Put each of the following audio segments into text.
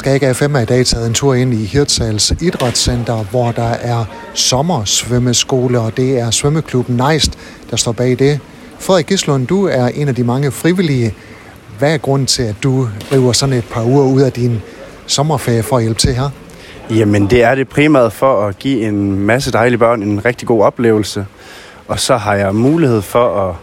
Skaga FM er i dag taget en tur ind i Hirtshals Idrætscenter, hvor der er sommersvømmeskole, og det er svømmeklubben Neist, der står bag det. Frederik Gislund, du er en af de mange frivillige. Hvad er grunden til, at du river sådan et par uger ud af din sommerferie for at hjælpe til her? Jamen, det er det primært for at give en masse dejlige børn en rigtig god oplevelse. Og så har jeg mulighed for at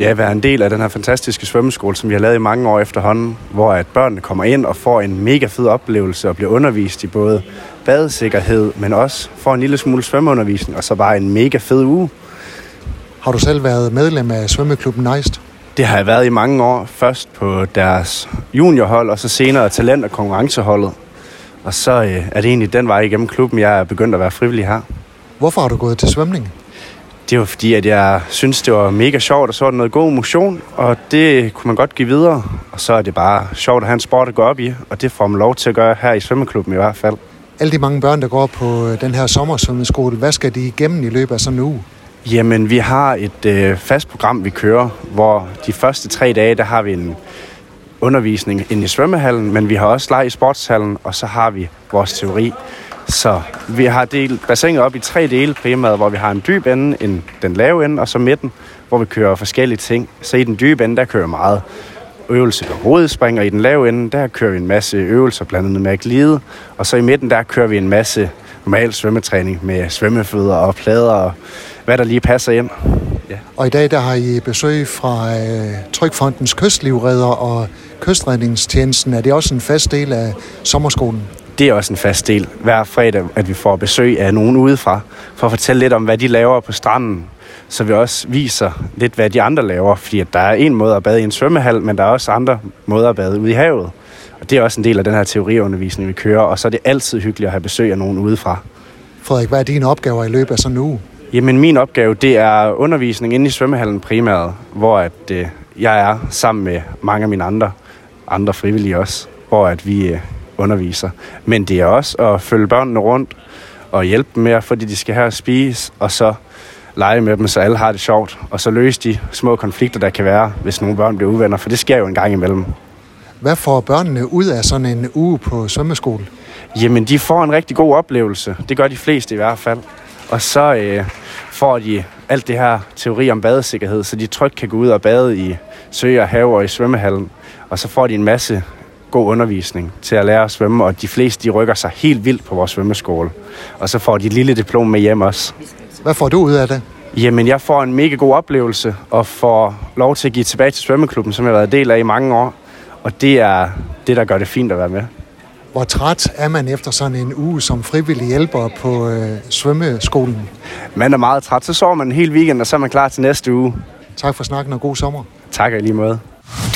ja, være en del af den her fantastiske svømmeskole, som vi har lavet i mange år efterhånden, hvor at børnene kommer ind og får en mega fed oplevelse og bliver undervist i både badesikkerhed, men også får en lille smule svømmeundervisning, og så bare en mega fed uge. Har du selv været medlem af svømmeklubben Neist? Det har jeg været i mange år. Først på deres juniorhold, og så senere talent- og konkurrenceholdet. Og så øh, er det egentlig den vej igennem klubben, jeg er begyndt at være frivillig her. Hvorfor har du gået til svømning? Det var fordi, at jeg synes, det var mega sjovt, og så var det noget god motion, og det kunne man godt give videre. Og så er det bare sjovt at have en sport at gå op i, og det får man lov til at gøre her i svømmeklubben i hvert fald. Alle de mange børn, der går på den her sommersvømmeskole, hvad skal de igennem i løbet af sådan en uge? Jamen, vi har et øh, fast program, vi kører, hvor de første tre dage, der har vi en undervisning inde i svømmehallen, men vi har også leg i sportshallen, og så har vi vores teori. Så vi har delt bassinet op i tre dele primært, hvor vi har en dyb ende, en, den lave ende, og så midten, hvor vi kører forskellige ting. Så i den dybe ende, der kører meget øvelse på hovedspring, og i den lave ende, der kører vi en masse øvelser, blandt andet med at glide. Og så i midten, der kører vi en masse normal svømmetræning med svømmefødder og plader og hvad der lige passer ind. Ja. Og i dag der har I besøg fra øh, Trykfondens kystlivredder og kystredningstjenesten. Er det også en fast del af sommerskolen? Det er også en fast del hver fredag, at vi får besøg af nogen udefra, for at fortælle lidt om, hvad de laver på stranden, så vi også viser lidt, hvad de andre laver. Fordi at der er en måde at bade i en svømmehal, men der er også andre måder at bade ude i havet. Og det er også en del af den her teoriundervisning, vi kører, og så er det altid hyggeligt at have besøg af nogen udefra. Frederik, hvad er dine opgaver i løbet af sådan en uge? Jamen, min opgave, det er undervisning inde i svømmehallen primært, hvor at, øh, jeg er sammen med mange af mine andre, andre frivillige også, hvor at vi øh, underviser. Men det er også at følge børnene rundt og hjælpe dem med, fordi de skal have at spise, og så lege med dem, så alle har det sjovt, og så løse de små konflikter, der kan være, hvis nogle børn bliver uvenner, for det sker jo en gang imellem. Hvad får børnene ud af sådan en uge på svømmeskole? Jamen, de får en rigtig god oplevelse. Det gør de fleste i hvert fald. Og så øh, får de alt det her teori om badesikkerhed, så de trygt kan gå ud og bade i søer, haver og i svømmehallen. Og så får de en masse god undervisning til at lære at svømme, og de fleste de rykker sig helt vildt på vores svømmeskole. Og så får de et lille diplom med hjem også. Hvad får du ud af det? Jamen, jeg får en mega god oplevelse, og får lov til at give tilbage til svømmeklubben, som jeg har været del af i mange år. Og det er det, der gør det fint at være med. Hvor træt er man efter sådan en uge som frivillig hjælper på øh, svømmeskolen? Man er meget træt. Så sover man en hel weekend, og så er man klar til næste uge. Tak for snakken og god sommer. Tak og lige måde.